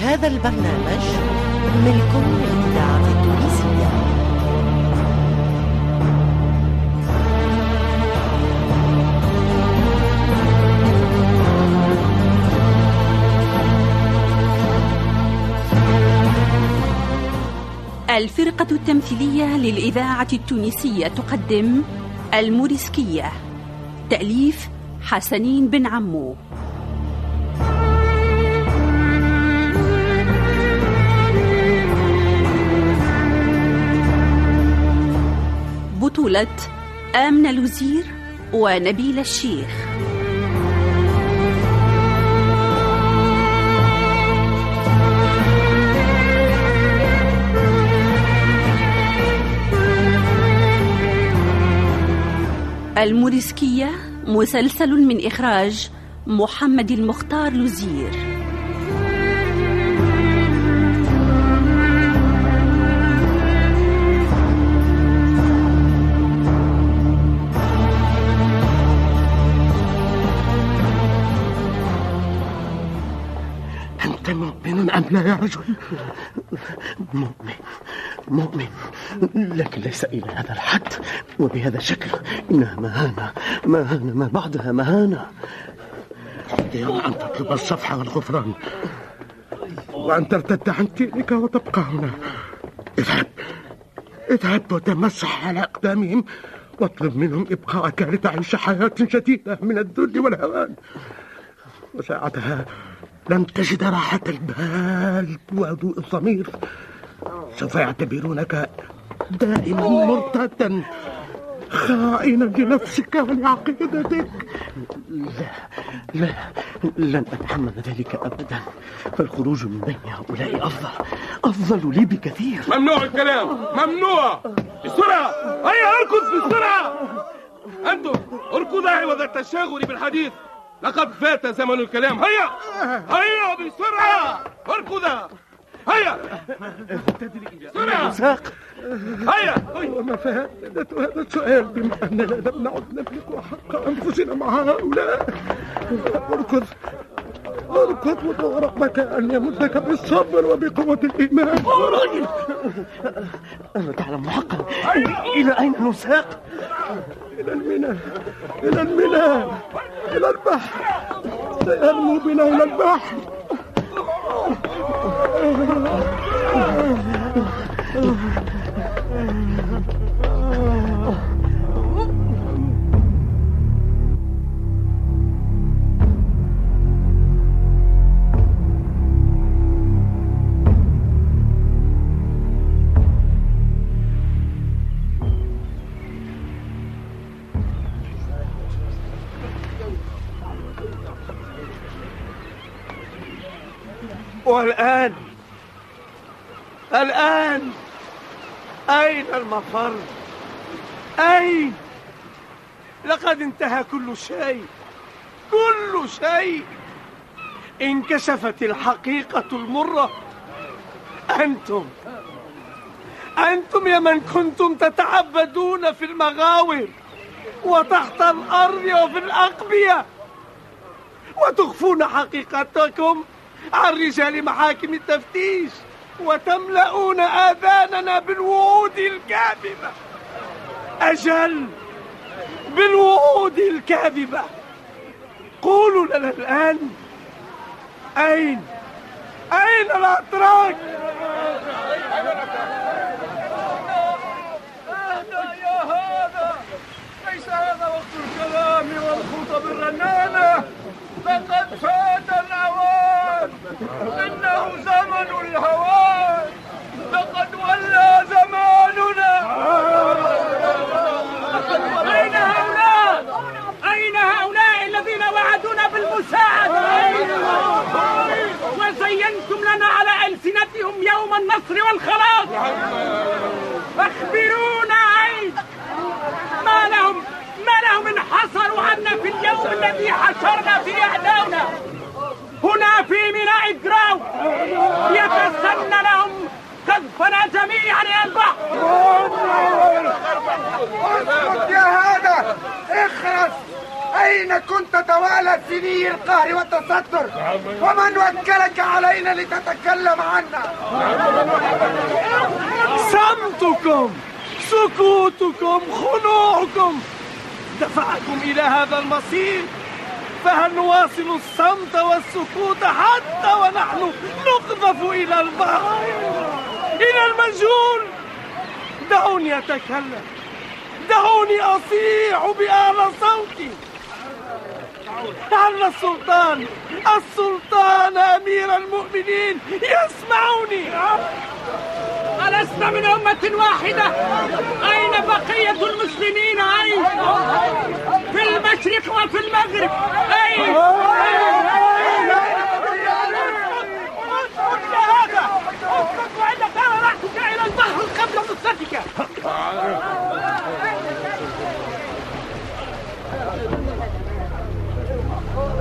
هذا البرنامج ملك للإذاعة التونسية الفرقة التمثيلية للإذاعة التونسية تقدم الموريسكية. تأليف حسنين بن عمو. بطولة آمنة لوزير ونبيل الشيخ. الموريسكية مسلسل من إخراج محمد المختار لوزير لا يا رجل؟ مؤمن مؤمن. لكن ليس إلى هذا الحد. وبهذا الشكل إنها مهانة مهانة ما بعدها مهانة. يا أن تطلب الصفح والغفران وأن ترتد عن دينك وتبقى هنا. اذهب. اذهب وتمسح على أقدامهم. واطلب منهم إبقاءك لتعيش حياة جديدة من الذل والهوان. وساعتها لن تجد راحة البال وهدوء الضمير. سوف يعتبرونك دائما مرتدا. خائنا لنفسك ولعقيدتك. لا لا لن أتحمل ذلك أبدا. فالخروج من بين هؤلاء أفضل أفضل لي بكثير. ممنوع الكلام ممنوع. بسرعة هيا أركض بسرعة؟ أنتم اركضوا عوض التشاغل بالحديث. لقد فات زمن الكلام. هيا! هيا بسرعة! اركضا! هيا! بسرعة! ساق هيا! وما فائدة هذا السؤال بما أننا لم نعد نملك حق أنفسنا مع هؤلاء. اركض! اركض ورغبك أن يمدك بالصبر وبقوة الإيمان. أنا تعلم حقا. إلى أين نساق؟ إلى الميناء! إلى الميناء! إلى البحر. سيرمو بنا إلى البحر. والآن الآن أين المفر؟ أين؟ لقد انتهى كل شيء كل شيء انكشفت الحقيقة المرة أنتم أنتم يا من كنتم تتعبدون في المغاور وتحت الأرض وفي الأقبية وتخفون حقيقتكم عن رجال محاكم التفتيش وتملؤون آذاننا بالوعود الكاذبة. أجل بالوعود الكاذبة. قولوا لنا الآن أين؟ أين الأتراك؟ هذا يا هذا ليس هذا وقت الكلام والخطب الرنانة لقد فات الأوان إنه زمن الهوان لقد ولى زماننا أين هؤلاء؟ أين هؤلاء الذين وعدونا بالمساعدة؟ وزينتم لنا على ألسنتهم يوم النصر والخلاص أخبرونا أين؟ ما لهم ما لهم انحصروا عنا في اليوم الذي حشرنا فيه أعداؤنا هنا في ميناء الجراو يتسنى لهم قذفنا جميعا إلى البحر. يا هذا اخرس. أين كنت تتوالى سني القهر والتستر ومن وكلك علينا لتتكلم عنا؟ صمتكم سكوتكم خنوعكم. دفعكم إلى هذا المصير فهل نواصل الصمت والسكوت حتى ونحن نقذف إلى البحر؟ إلى المجهول دعوني أتكلم. دعوني أصيح بأعلى صوتي. لعل السلطان السلطان أمير المؤمنين يسمعني ألسنا من أمة واحدة؟ أين بقية المسلمين؟ أين؟ في المشرق وفي المغرب. أين؟ وإلا ترى إلى البحر قبل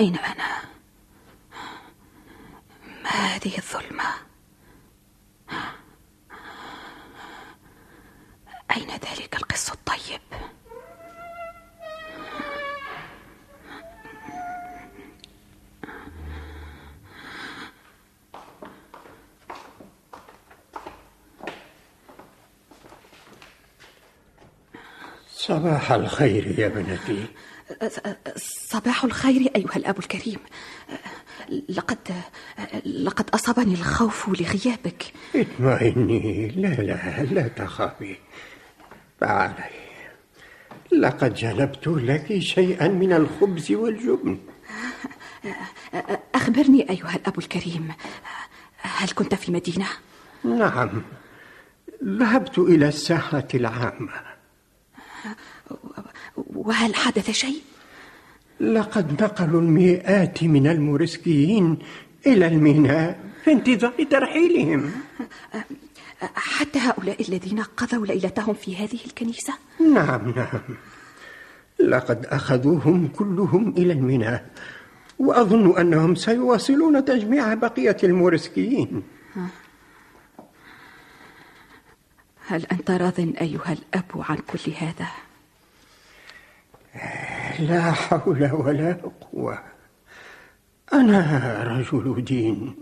أين أنا؟ ما هذه الظلمة؟ صباح الخير يا بنتي صباح الخير أيها الأب الكريم. لقد لقد أصابني الخوف لغيابك. اطمئني. لا لا لا تخافي. تعالي لقد جلبت لك شيئا من الخبز والجبن. أخبرني أيها الأب الكريم هل كنت في مدينة؟ نعم. ذهبت إلى الساحة العامة. وهل حدث شيء؟ لقد نقلوا المئات من المورسكيين إلى الميناء في انتظار ترحيلهم حتى هؤلاء الذين قضوا ليلتهم في هذه الكنيسة؟ نعم نعم لقد أخذوهم كلهم إلى الميناء وأظن أنهم سيواصلون تجميع بقية المورسكيين هل أنت راض أيها الأب عن كل هذا؟ لا حول ولا قوة. أنا رجل دين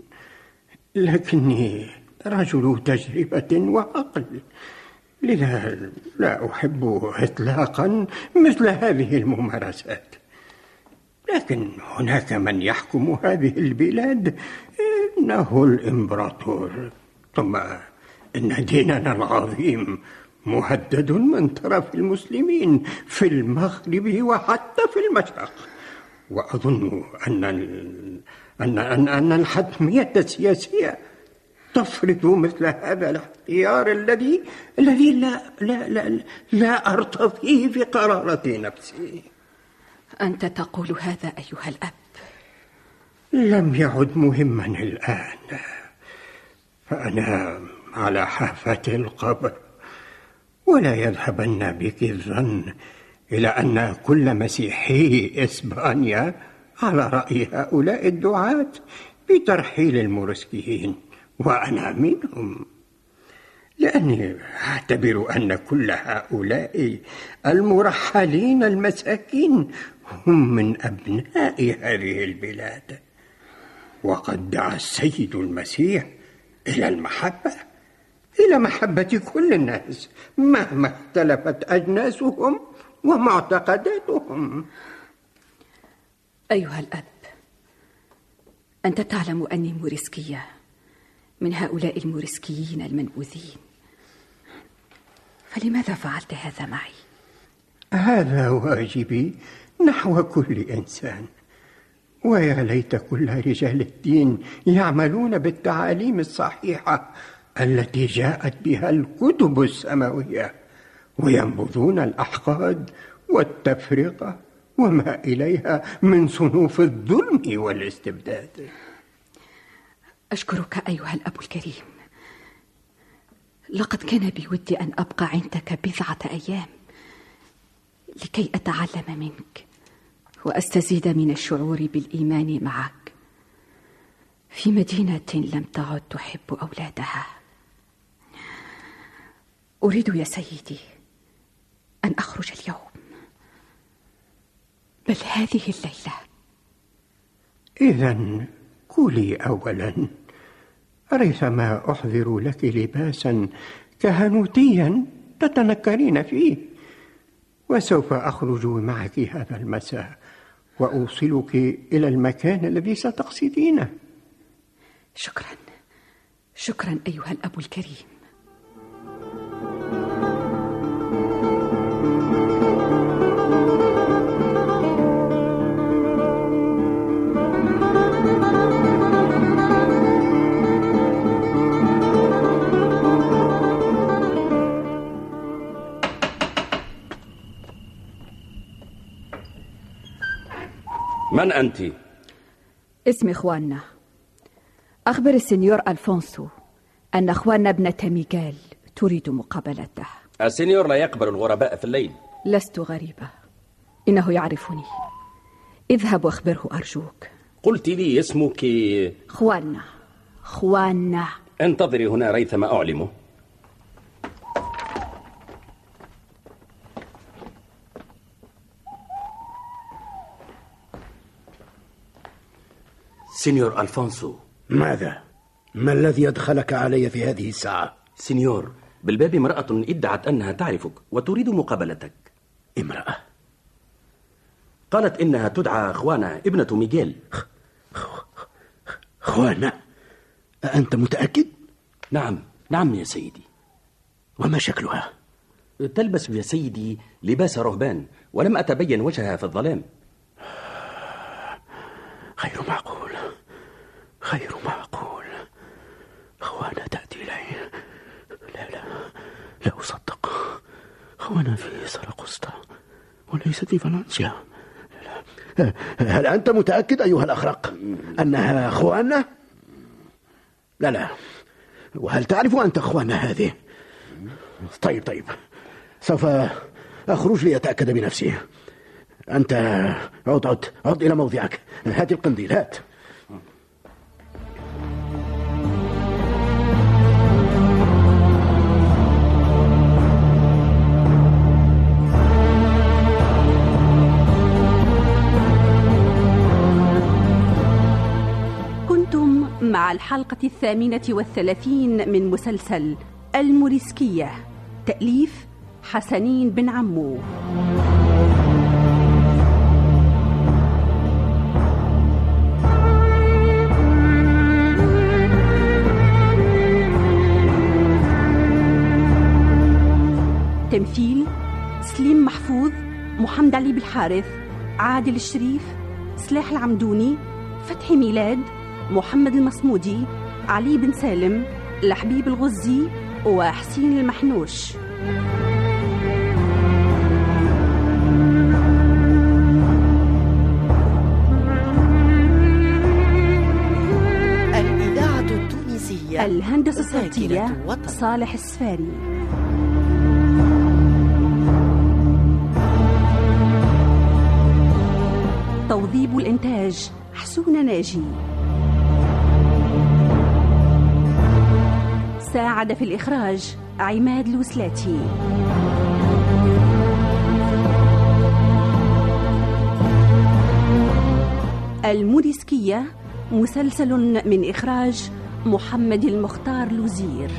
لكني رجل تجربة وعقل. لذا لا أحب إطلاقا مثل هذه الممارسات. لكن هناك من يحكم هذه البلاد إنه الإمبراطور. ثم إن ديننا العظيم مهدد من طرف المسلمين في المغرب وحتى في المشرق. وأظن أن أن أن, أن الحتمية السياسية تفرض مثل هذا الاختيار الذي الذي لا لا لا لا أرتضيه في قرارة نفسي أنت تقول هذا أيها الأب. لم يعد مهما الآن. فأنا على حافة القبر ولا يذهبن بك الظن إلى أن كل مسيحي إسبانيا على رأي هؤلاء الدعاة بترحيل المورسكيين وأنا منهم. لأني أعتبر أن كل هؤلاء المرحلين المساكين هم من أبناء هذه البلاد. وقد دعا السيد المسيح إلى المحبة. إلى محبة كل الناس مهما اختلفت أجناسهم ومعتقداتهم أيها الأب أنت تعلم أني موريسكية من هؤلاء الموريسكيين المنبوذين فلماذا فعلت هذا معي؟ هذا واجبي نحو كل إنسان. ويا ليت كل رجال الدين يعملون بالتعاليم الصحيحة. التي جاءت بها الكتب السماوية وينبذون الأحقاد والتفرقة وما إليها من صنوف الظلم والاستبداد. أشكرك أيها الأب الكريم. لقد كان بودي أن أبقى عندك بضعة أيام لكي أتعلم منك وأستزيد من الشعور بالإيمان معك. في مدينة لم تعد تحب أولادها. أريد يا سيدي أن أخرج اليوم. بل هذه الليلة. إذا كلي أولا ريثما أحضر لك لباسا كهنوتيا تتنكرين فيه؟ وسوف أخرج معك هذا المساء وأوصلك إلى المكان الذي ستقصدينه. شكرا. شكرا أيها الأب الكريم. من أنت؟ اسمي خواننا أخبر السنيور ألفونسو أن أخواننا ابنة ميغال تريد مقابلته. السنيور لا يقبل الغرباء في الليل. لست غريبة. إنه يعرفني. اذهب واخبره أرجوك. قلت لي اسمك. خواننا خواننا انتظري هنا ريثما أعلمه. سينيور ألفونسو ماذا؟ ما الذي أدخلك علي في هذه الساعة؟ سينيور بالباب امرأة ادعت أنها تعرفك وتريد مقابلتك امرأة قالت إنها تدعى خوانا ابنة ميغيل خوانا أنت متأكد؟ نعم نعم يا سيدي وما شكلها؟ تلبس يا سيدي لباس رهبان ولم أتبين وجهها في الظلام غير معقول غير معقول خوانا تأتي إلي. لا لا لا أصدق. خوانا في سرقسطة وليست في فالنسيا. لا. هل أنت متأكد أيها الأخرق أنها خوانا؟ لا لا. وهل تعرف أنت خوانا هذه؟ طيب طيب. سوف أخرج لأتأكد بنفسي. أنت عد عد عد إلى موضعك. هات القنديل هات. الحلقة الثامنة والثلاثين من مسلسل الموريسكية. تأليف حسنين بن عمو. تمثيل سليم محفوظ محمد علي بالحارث عادل الشريف سلاح العمدوني فتحي ميلاد محمد المصمودي علي بن سالم لحبيب الغزي وحسين المحنوش. الإذاعة التونسية الهندسة الصوتية. صالح السفاري. توظيب الإنتاج حسون ناجي. ساعد في الإخراج عماد الوسلاتي الموريسكية مسلسل من إخراج محمد المختار لوزير.